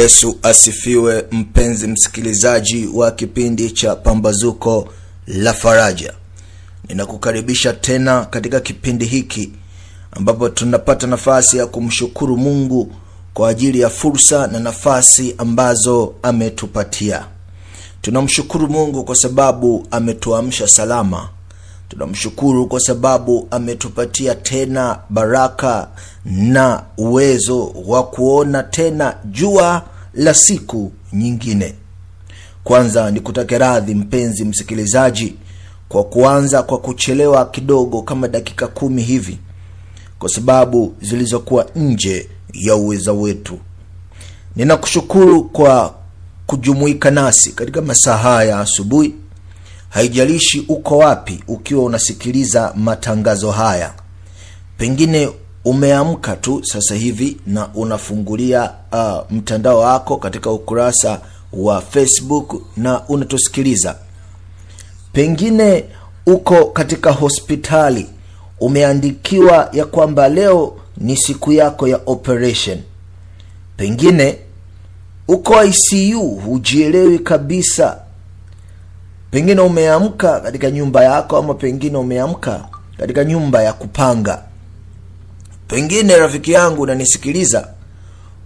Yesu asifiwe, mpenzi msikilizaji wa kipindi cha Pambazuko la Faraja. Ninakukaribisha tena katika kipindi hiki ambapo tunapata nafasi ya kumshukuru Mungu kwa ajili ya fursa na nafasi ambazo ametupatia. Tunamshukuru Mungu kwa sababu ametuamsha salama. Tunamshukuru kwa sababu ametupatia tena baraka na uwezo wa kuona tena jua la siku nyingine. Kwanza ni kutake radhi mpenzi msikilizaji kwa kuanza kwa kuchelewa kidogo kama dakika kumi hivi, kwa sababu zilizokuwa nje ya uwezo wetu. Ninakushukuru kwa kujumuika nasi katika masaa haya asubuhi. Haijalishi uko wapi ukiwa unasikiliza matangazo haya, pengine umeamka tu sasa hivi na unafungulia uh, mtandao wako katika ukurasa wa Facebook na unatusikiliza. Pengine uko katika hospitali, umeandikiwa ya kwamba leo ni siku yako ya operation. Pengine uko ICU, hujielewi kabisa. Pengine umeamka katika nyumba yako, ama pengine umeamka katika nyumba ya kupanga. Pengine rafiki yangu unanisikiliza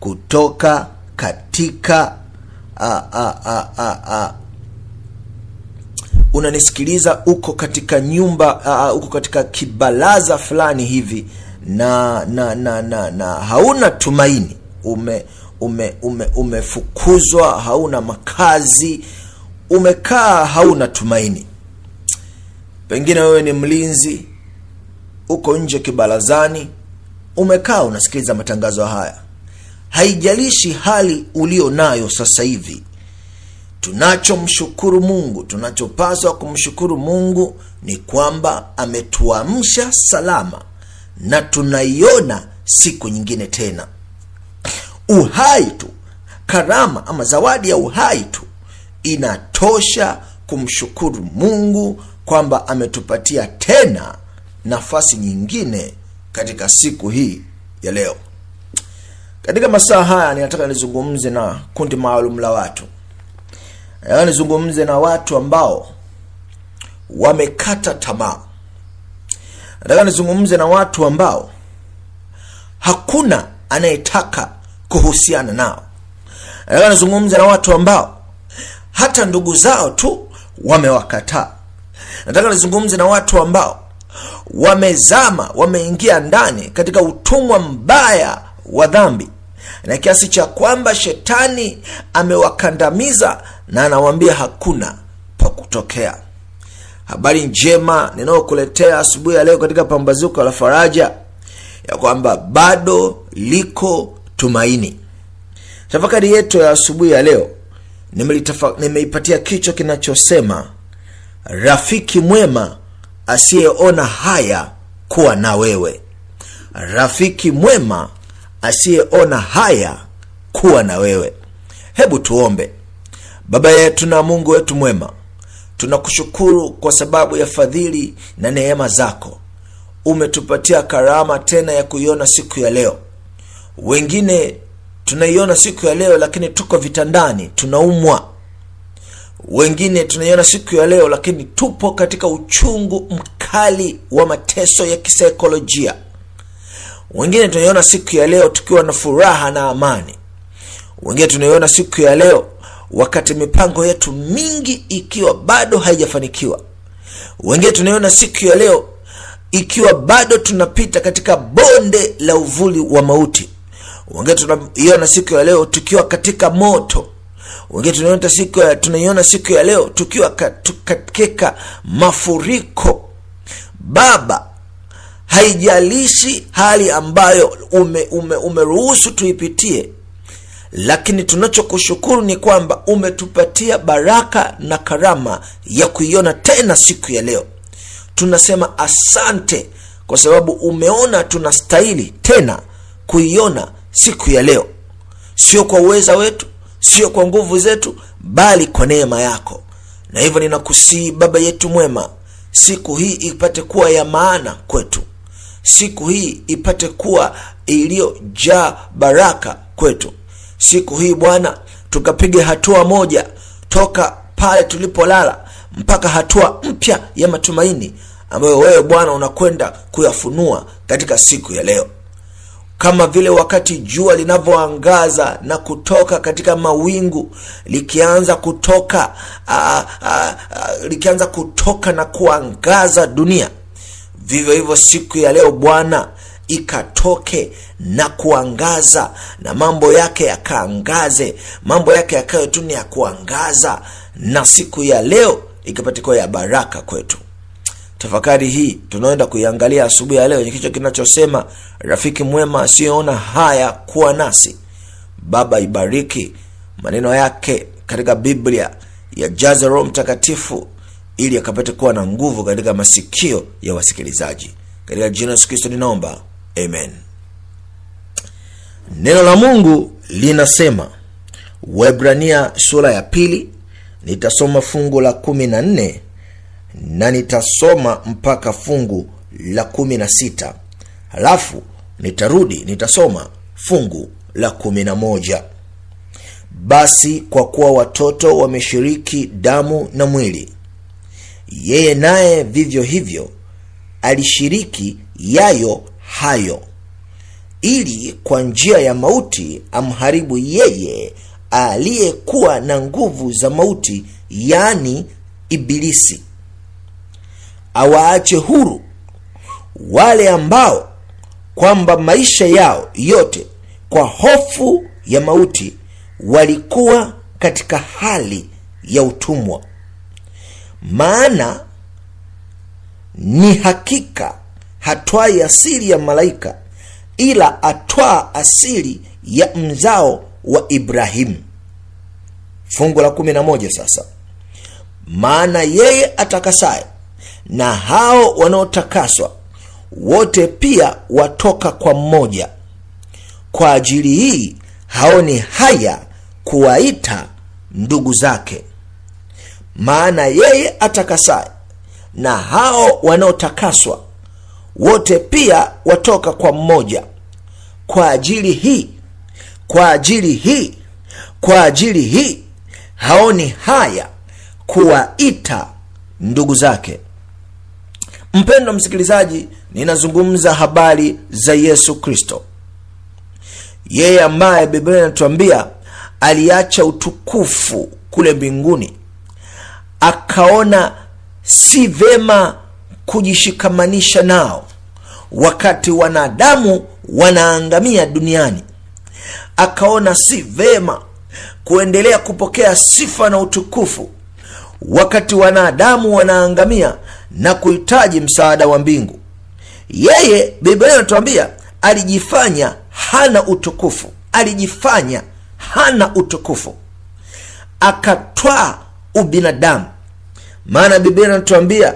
kutoka katika a, a, a, a, a, unanisikiliza uko katika nyumba a, uko katika kibalaza fulani hivi na na na na, na hauna tumaini, ume ume ume umefukuzwa, hauna makazi, umekaa hauna tumaini. Pengine wewe ni mlinzi, uko nje kibarazani, umekaa unasikiliza matangazo haya. Haijalishi hali ulio nayo sasa hivi, tunachomshukuru Mungu, tunachopaswa kumshukuru Mungu ni kwamba ametuamsha salama na tunaiona siku nyingine tena. Uhai tu, karama ama zawadi ya uhai tu inatosha kumshukuru Mungu kwamba ametupatia tena nafasi nyingine katika siku hii ya leo. Katika masaa haya ninataka nizungumze na kundi maalum la watu. Nataka nizungumze na watu ambao wamekata tamaa. Nataka nizungumze na watu ambao hakuna anayetaka kuhusiana nao. Nataka nizungumze na watu ambao hata ndugu zao tu wamewakataa. Nataka nizungumze na watu ambao wamezama, wameingia ndani katika utumwa mbaya wa dhambi, na kiasi cha kwamba shetani amewakandamiza na anawambia hakuna pa kutokea. Habari njema ninayokuletea asubuhi ya leo katika Pambazuko la Faraja ya kwamba bado liko tumaini. Tafakari yetu ya asubuhi ya leo nimeipatia kichwa kinachosema rafiki mwema asiyeona haya kuwa na wewe. Rafiki mwema asiyeona haya kuwa na wewe. Hebu tuombe. Baba yetu na Mungu wetu mwema, tunakushukuru kwa sababu ya fadhili na neema zako. Umetupatia karama tena ya kuiona siku ya leo. Wengine tunaiona siku ya leo, lakini tuko vitandani, tunaumwa. Wengine tunaiona siku ya leo, lakini tupo katika uchungu mkali wa mateso ya kisaikolojia. Wengine tunaiona siku ya leo tukiwa na furaha na amani. Wengine tunaiona siku ya leo wakati mipango yetu mingi ikiwa bado haijafanikiwa. Wengine tunaiona siku ya leo ikiwa bado tunapita katika bonde la uvuli wa mauti. Wengine tunaiona siku ya leo tukiwa katika moto. Wengine tunaiona siku ya siku ya leo tukiwa katika mafuriko. Baba, haijalishi hali ambayo ume, ume, umeruhusu tuipitie, lakini tunachokushukuru ni kwamba umetupatia baraka na karama ya kuiona tena siku ya leo. Tunasema asante kwa sababu umeona tunastahili tena kuiona siku ya leo, sio kwa uweza wetu, sio kwa nguvu zetu, bali kwa neema yako. Na hivyo ninakusii Baba yetu mwema, siku hii ipate kuwa ya maana kwetu, siku hii ipate kuwa iliyojaa baraka kwetu, siku hii bwana tukapige hatua moja toka pale tulipolala mpaka hatua mpya ya matumaini ambayo wewe bwana unakwenda kuyafunua katika siku ya leo kama vile wakati jua linavyoangaza na kutoka katika mawingu likianza kutoka a, a, a, likianza kutoka na kuangaza dunia. Vivyo hivyo siku ya leo bwana ikatoke na kuangaza na mambo yake yakaangaze mambo yake yakayo tu ni ya kuangaza na siku ya leo ikapatikwa ya baraka kwetu tafakari hii tunaenda kuiangalia asubuhi ya leo yenye kichwa kinachosema rafiki mwema asiyeona haya kuwa nasi. Baba ibariki maneno yake katika biblia yajaze roho mtakatifu ili akapate kuwa na nguvu katika masikio ya wasikilizaji. Katika jina yesu kristo ninaomba amen. Neno la mungu linasema webrania sura ya pili nitasoma fungu la kumi na nitasoma mpaka fungu la kumi na sita. Halafu nitarudi nitasoma fungu la kumi na moja. Basi kwa kuwa watoto wameshiriki damu na mwili yeye naye vivyo hivyo alishiriki yayo hayo ili kwa njia ya mauti amharibu yeye aliyekuwa na nguvu za mauti yaani ibilisi awaache huru wale ambao kwamba maisha yao yote kwa hofu ya mauti walikuwa katika hali ya utumwa. Maana ni hakika hatwai asili ya malaika ila atwaa asili ya mzao wa ibrahimu. Fungu la kumi na moja sasa. Maana yeye atakasaye na hao wanaotakaswa wote pia watoka kwa mmoja. Kwa ajili hii haoni haya kuwaita ndugu zake. Maana yeye atakasaye na hao wanaotakaswa wote pia watoka kwa mmoja. Kwa ajili hii kwa ajili hii kwa ajili hii haoni haya kuwaita ndugu zake mpendo msikilizaji ninazungumza habari za yesu kristo. Yeye ambaye biblia inatuambia aliacha utukufu kule mbinguni akaona si vema kujishikamanisha nao. Wakati wanadamu wanaangamia duniani akaona si vema kuendelea kupokea sifa na utukufu. Wakati wanadamu wanaangamia na kuhitaji msaada wa mbingu. Yeye biblia inatuambia alijifanya hana utukufu. Alijifanya hana utukufu. Akatwaa ubinadamu. Maana biblia inatuambia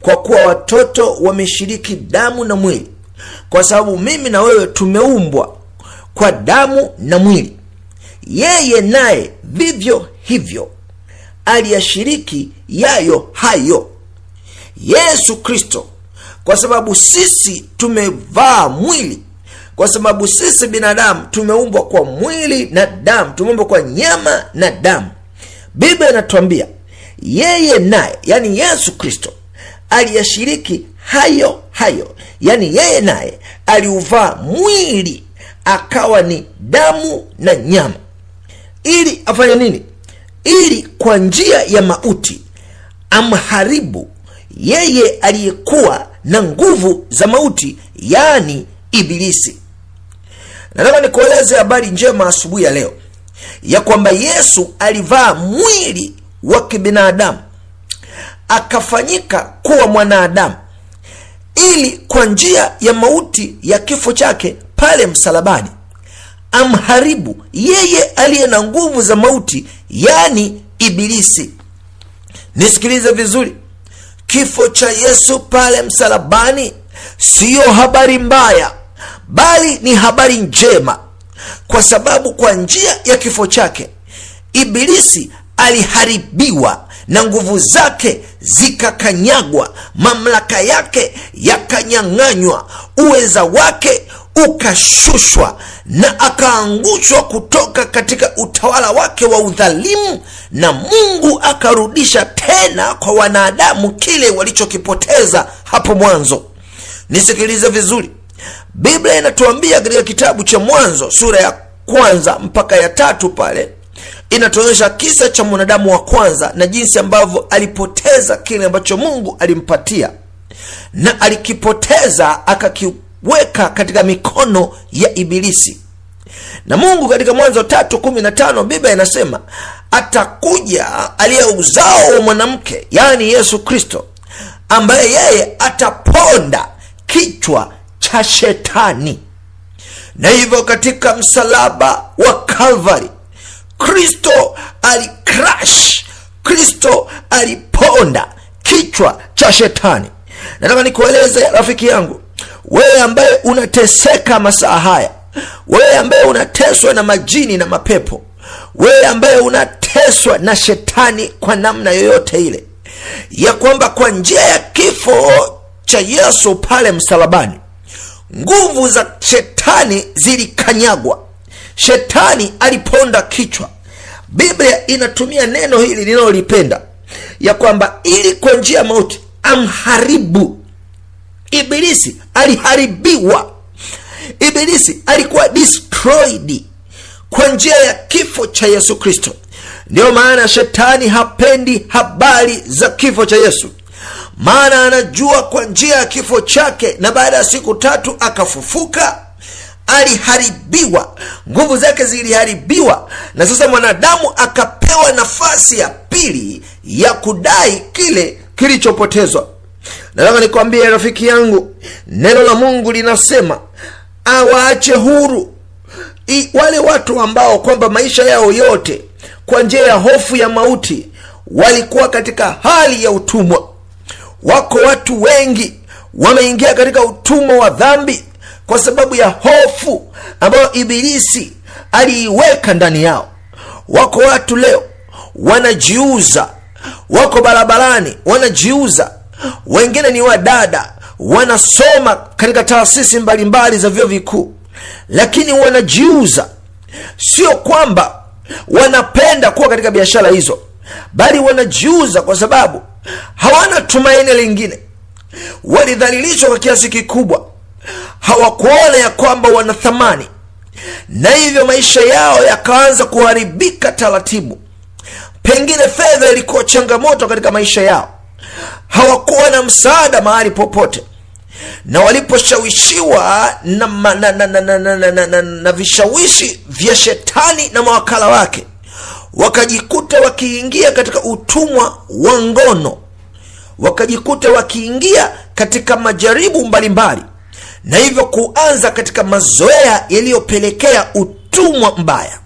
kwa kuwa watoto wameshiriki damu na mwili kwa sababu mimi na wewe tumeumbwa kwa damu na mwili. Yeye naye vivyo hivyo aliyashiriki yayo hayo yesu kristo. Kwa sababu sisi tumevaa mwili. Kwa sababu sisi binadamu tumeumbwa kwa mwili na damu. Tumeumbwa kwa nyama na damu. Biblia inatuambia yeye naye yani yesu kristo aliyashiriki hayo hayo. Yani yeye naye aliuvaa mwili akawa ni damu na nyama. Ili afanye nini? Ili kwa njia ya mauti amharibu yeye aliyekuwa na nguvu za mauti yaani ibilisi. Nataka nikueleze habari njema asubuhi ya leo ya kwamba yesu alivaa mwili wa kibinadamu akafanyika kuwa mwanadamu ili kwa njia ya mauti ya kifo chake pale msalabani amharibu yeye aliye na nguvu za mauti yaani ibilisi. Nisikilize vizuri kifo cha yesu pale msalabani siyo habari mbaya bali ni habari njema. Kwa sababu kwa njia ya kifo chake ibilisi aliharibiwa na nguvu zake zikakanyagwa mamlaka yake yakanyang'anywa uweza wake ukashushwa na akaangushwa kutoka katika utawala wake wa udhalimu na mungu akarudisha tena kwa wanadamu kile walichokipoteza hapo mwanzo. Nisikilize vizuri. Biblia inatuambia katika kitabu cha mwanzo sura ya kwanza mpaka ya tatu pale inatuonyesha kisa cha mwanadamu wa kwanza na jinsi ambavyo alipoteza kile ambacho mungu alimpatia. Na alikipoteza akakiweka katika mikono ya ibilisi. Na mungu katika mwanzo tatu kumi na tano biblia inasema atakuja aliye uzao wa mwanamke yaani yesu kristo ambaye yeye ataponda kichwa cha shetani. Na hivyo katika msalaba wa calvary kristo alicrash kristo aliponda kichwa cha shetani. Nataka nikueleze rafiki yangu wewe ambaye unateseka masaa haya wewe ambaye unateswa na majini na mapepo wewe ambaye unateswa na shetani kwa namna yoyote ile ya kwamba kwa njia ya kifo cha yesu pale msalabani nguvu za shetani zilikanyagwa. Shetani aliponda kichwa. Biblia inatumia neno hili linalolipenda ya kwamba ili kwa njia ya mauti amharibu ibilisi aliharibiwa. Ibilisi alikuwa destroyed kwa njia ya kifo cha yesu kristo. Ndiyo maana shetani hapendi habari za kifo cha yesu. Maana anajua kwa njia ya kifo chake na baada ya siku tatu akafufuka aliharibiwa. Nguvu zake ziliharibiwa. Na sasa mwanadamu akapewa nafasi ya pili ya kudai kile kilichopotezwa nataka nikwambie rafiki yangu neno la mungu linasema awaache huru I, wale watu ambao kwamba maisha yao yote kwa njia ya hofu ya mauti walikuwa katika hali ya utumwa. Wako watu wengi wameingia katika utumwa wa dhambi kwa sababu ya hofu ambayo ibilisi aliiweka ndani yao. Wako watu leo wanajiuza wako barabarani wanajiuza wengine ni wadada wanasoma katika taasisi mbalimbali za vyuo vikuu lakini wanajiuza. Sio kwamba wanapenda kuwa katika biashara hizo bali wanajiuza kwa sababu hawana tumaini lingine. Walidhalilishwa kwa kiasi kikubwa hawakuona ya kwamba wana thamani na hivyo maisha yao yakaanza kuharibika taratibu. Pengine fedha ilikuwa changamoto katika maisha yao hawakuwa na msaada mahali popote. Na waliposhawishiwa na, na, na, na, na, na, na, na, na, vishawishi vya shetani na mawakala wake wakajikuta wakiingia katika utumwa wa ngono wakajikuta wakiingia katika majaribu mbalimbali na hivyo kuanza katika mazoea yaliyopelekea utumwa mbaya.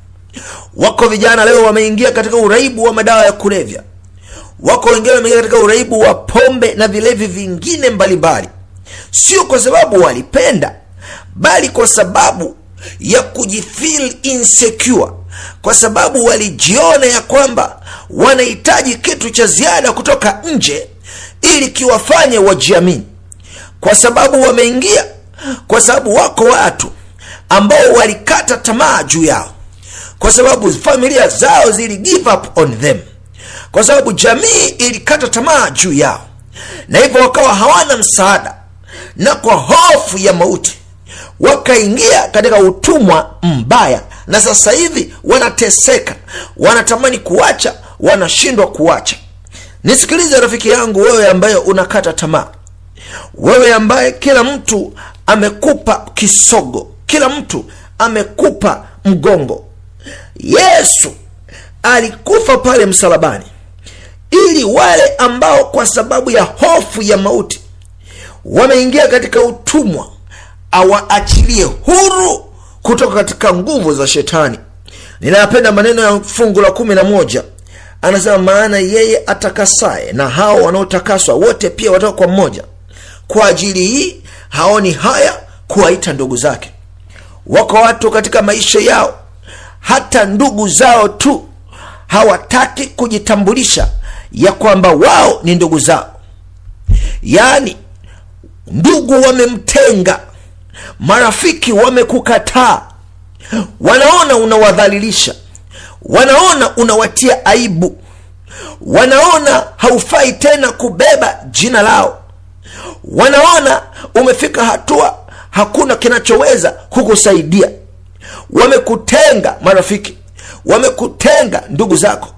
Wako vijana leo wameingia katika uraibu wa madawa ya kulevya wako wengine wameingia katika uraibu wa pombe na vilevi vingine mbalimbali. Sio kwa sababu walipenda bali kwa sababu ya kujifeel insecure. Kwa sababu walijiona ya kwamba wanahitaji kitu cha ziada kutoka nje ili kiwafanye wajiamini. Kwa sababu wameingia kwa sababu wako watu ambao walikata tamaa juu yao. Kwa sababu familia zao zili give up on them kwa sababu jamii ilikata tamaa juu yao. Na hivyo wakawa hawana msaada. Na kwa hofu ya mauti wakaingia katika utumwa mbaya. Na sasa hivi wanateseka wanatamani kuacha wanashindwa kuacha. Nisikilize rafiki yangu wewe ambaye unakata tamaa. Wewe ambaye kila mtu amekupa kisogo kila mtu amekupa mgongo. Yesu alikufa pale msalabani ili wale ambao kwa sababu ya hofu ya mauti wameingia katika utumwa awaachilie huru kutoka katika nguvu za shetani. Ninayapenda maneno ya fungu la kumi na moja. Anasema maana yeye atakasaye na hao wanaotakaswa wote pia watoka kwa mmoja. Kwa ajili hii haoni haya kuwaita ndugu zake. Wako watu katika maisha yao. Hata ndugu zao tu hawataki kujitambulisha ya kwamba wao ni ndugu zao. Yaani ndugu wamemtenga marafiki wamekukataa wanaona unawadhalilisha wanaona unawatia aibu wanaona haufai tena kubeba jina lao wanaona umefika hatua hakuna kinachoweza kukusaidia. Wamekutenga marafiki wamekutenga ndugu zako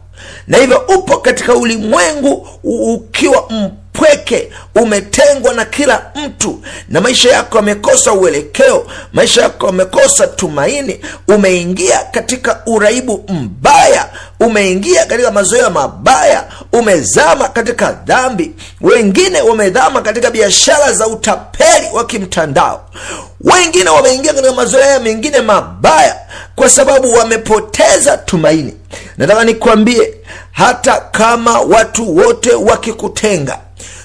na hivyo upo katika ulimwengu ukiwa mpweke umetengwa na kila mtu na maisha yako yamekosa uelekeo maisha yako yamekosa tumaini umeingia katika uraibu mbaya umeingia katika mazoea mabaya umezama katika dhambi wengine wamezama katika biashara za utapeli wa kimtandao wengine wameingia katika mazoea mengine mabaya kwa sababu wamepoteza tumaini. Nataka nikwambie hata kama watu wote wakikutenga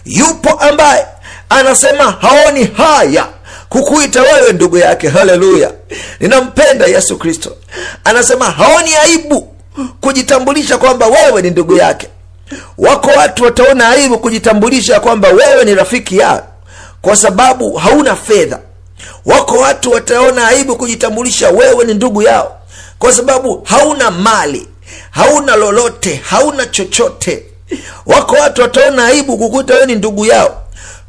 yupo ambaye anasema haoni haya kukuita wewe ndugu yake. Haleluya. Ninampenda yesu kristo. Anasema haoni aibu kujitambulisha kwamba wewe ni ndugu yake. Wako watu wataona aibu kujitambulisha kwamba wewe ni rafiki yao kwa sababu hauna fedha. Wako watu wataona aibu kujitambulisha wewe ni ndugu yao kwa sababu hauna mali hauna lolote hauna chochote wako watu wataona aibu kukuta wewe ni ndugu yao.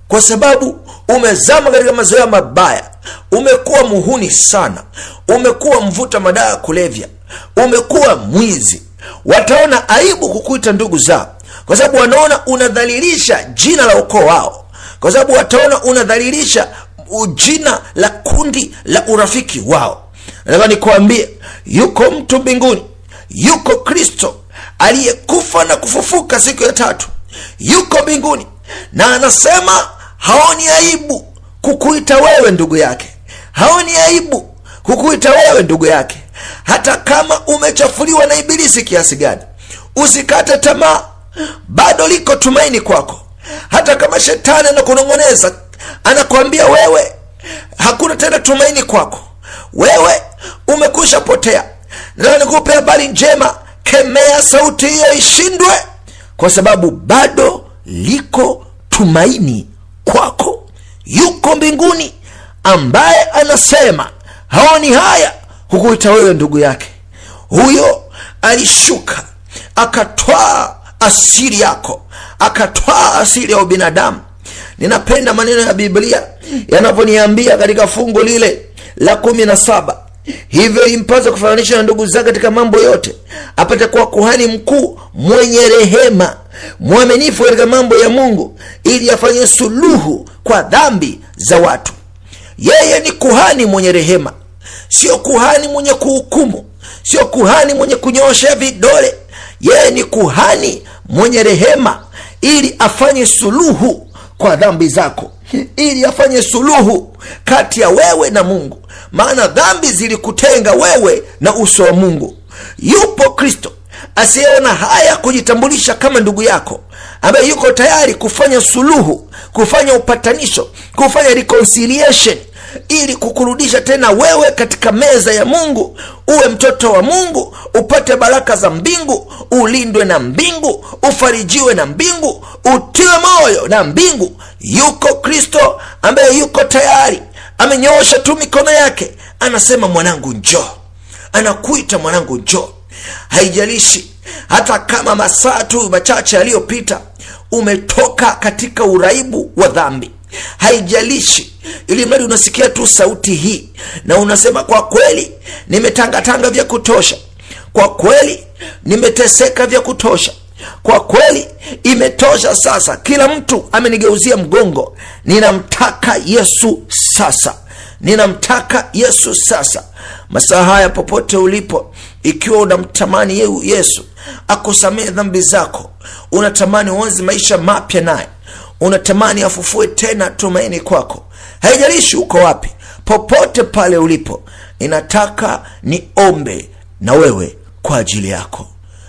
Kwa sababu umezama katika mazoea mabaya. Umekuwa muhuni sana. Umekuwa mvuta madawa ya kulevya. Umekuwa mwizi. Wataona aibu kukuita ndugu zao. Kwa sababu wanaona unadhalilisha jina la ukoo wao. Kwa sababu wataona unadhalilisha jina la kundi la urafiki wao. Nataka nikwambie yuko mtu mbinguni. Yuko kristo aliyekufa na kufufuka siku ya tatu yuko mbinguni na anasema haoni aibu kukuita wewe ndugu yake. Haoni aibu kukuita wewe ndugu yake. Hata kama umechafuliwa na ibilisi kiasi gani usikate tamaa bado liko tumaini kwako. Hata kama shetani anakunong'oneza anakwambia wewe hakuna tena tumaini kwako. Wewe umekwisha potea. Nataka nikupe habari njema kemea sauti hiyo ishindwe kwa sababu bado liko tumaini kwako. Yuko mbinguni ambaye anasema haoni haya hukuita wewe ndugu yake. Huyo alishuka akatwaa asili yako akatwaa asili ya ubinadamu. Ninapenda maneno ya biblia yanavyoniambia katika fungu lile la kumi na saba hivyo ilimpasa kufananisha na ndugu zake katika mambo yote. Apate kuwa kuhani mkuu mwenye rehema mwaminifu katika mambo ya mungu ili afanye suluhu kwa dhambi za watu. Yeye ni kuhani mwenye rehema. Sio kuhani mwenye kuhukumu. Sio kuhani mwenye kunyoosha vidole. Yeye ni kuhani mwenye rehema ili afanye suluhu kwa dhambi zako ili afanye suluhu kati ya wewe na mungu. Maana dhambi zilikutenga wewe na uso wa mungu. Yupo kristo asiyeona haya kujitambulisha kama ndugu yako ambaye yuko tayari kufanya suluhu kufanya upatanisho kufanya reconciliation ili kukurudisha tena wewe katika meza ya mungu uwe mtoto wa mungu upate baraka za mbingu ulindwe na mbingu ufarijiwe na mbingu utiwe moyo na mbingu. Yuko kristo ambaye yuko tayari amenyoosha tu mikono yake anasema mwanangu njoo. Anakuita mwanangu njoo. Haijalishi hata kama masaa tu machache yaliyopita umetoka katika uraibu wa dhambi haijalishi. Ili mradi unasikia tu sauti hii na unasema kwa kweli nimetangatanga vya kutosha. Kwa kweli nimeteseka vya kutosha. Kwa kweli imetosha sasa. Kila mtu amenigeuzia mgongo. Ninamtaka yesu sasa. Ninamtaka yesu sasa. Masaa haya popote ulipo ikiwa unamtamani yesu akusamehe dhambi zako. Unatamani uanze maisha mapya naye unatamani afufue tena tumaini kwako. Haijalishi uko wapi popote pale ulipo ninataka niombe na wewe kwa ajili yako.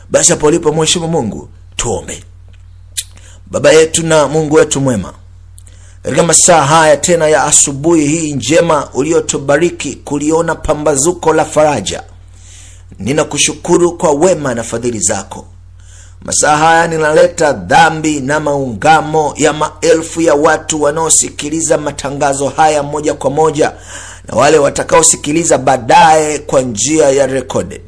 Basi hapo ulipo mheshimu mungu tuombe. Baba yetu na mungu wetu mwema katika masaa haya tena ya asubuhi hii njema uliotubariki kuliona pambazuko la faraja ninakushukuru kwa wema na fadhili zako masaa haya ninaleta dhambi na maungamo ya maelfu ya watu wanaosikiliza matangazo haya moja kwa moja na wale watakaosikiliza baadaye kwa njia ya recorded.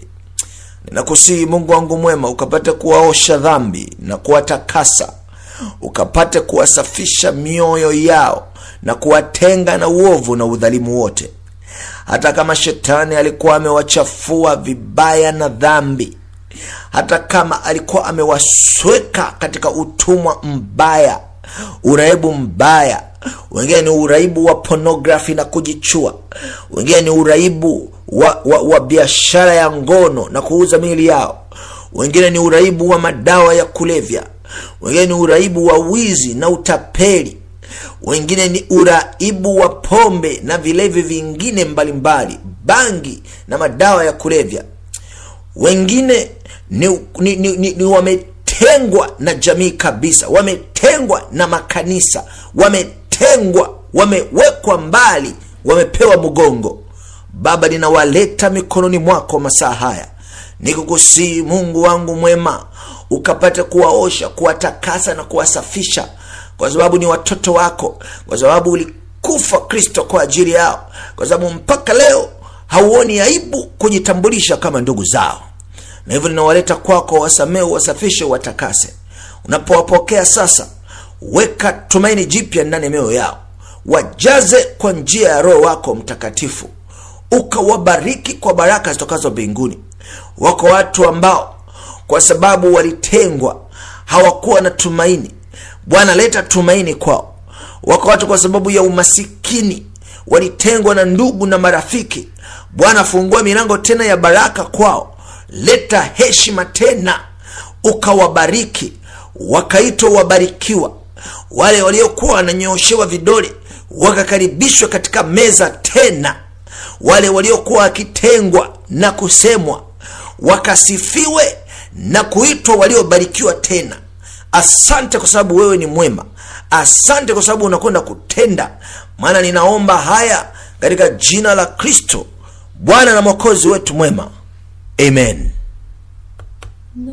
Ninakusihi mungu wangu mwema ukapate kuwaosha dhambi na kuwatakasa ukapate kuwasafisha mioyo yao na kuwatenga na uovu na udhalimu wote. Hata kama shetani alikuwa amewachafua vibaya na dhambi hata kama alikuwa amewasweka katika utumwa mbaya uraibu mbaya wengine ni uraibu wa pornografi na kujichua wengine ni uraibu wa, wa, wa biashara ya ngono na kuuza miili yao wengine ni uraibu wa madawa ya kulevya wengine ni uraibu wa wizi na utapeli wengine ni uraibu wa pombe na vilevi vingine mbalimbali bangi na madawa ya kulevya wengine ni, ni, ni, ni, ni wametengwa na jamii kabisa wametengwa na makanisa wametengwa wamewekwa mbali wamepewa mgongo baba ninawaleta mikononi mwako masaa haya. Nikukusii mungu wangu mwema ukapate kuwaosha kuwatakasa na kuwasafisha. Kwa sababu ni watoto wako kwa sababu ulikufa kristo kwa ajili yao. Kwa sababu mpaka leo hauoni aibu kujitambulisha kama ndugu zao na hivyo ninawaleta kwako wasamee wasafishe watakase. Unapowapokea sasa weka tumaini jipya ndani ya mioyo yao. Wajaze kwa njia ya roho wako mtakatifu. Ukawabariki kwa baraka zitokazo mbinguni. Wako watu ambao kwa sababu walitengwa hawakuwa na tumaini. Bwana leta tumaini kwao. Wako watu kwa sababu ya umasikini walitengwa na ndugu na marafiki. Bwana fungua milango tena ya baraka kwao leta heshima tena ukawabariki wakaitwa wabarikiwa. Wale waliokuwa wananyooshewa vidole wakakaribishwa katika meza tena. Wale waliokuwa wakitengwa na kusemwa wakasifiwe na kuitwa waliobarikiwa tena. Asante kwa sababu wewe ni mwema. Asante kwa sababu unakwenda kutenda. Maana ninaomba haya katika jina la kristo bwana na mwokozi wetu mwema amen. The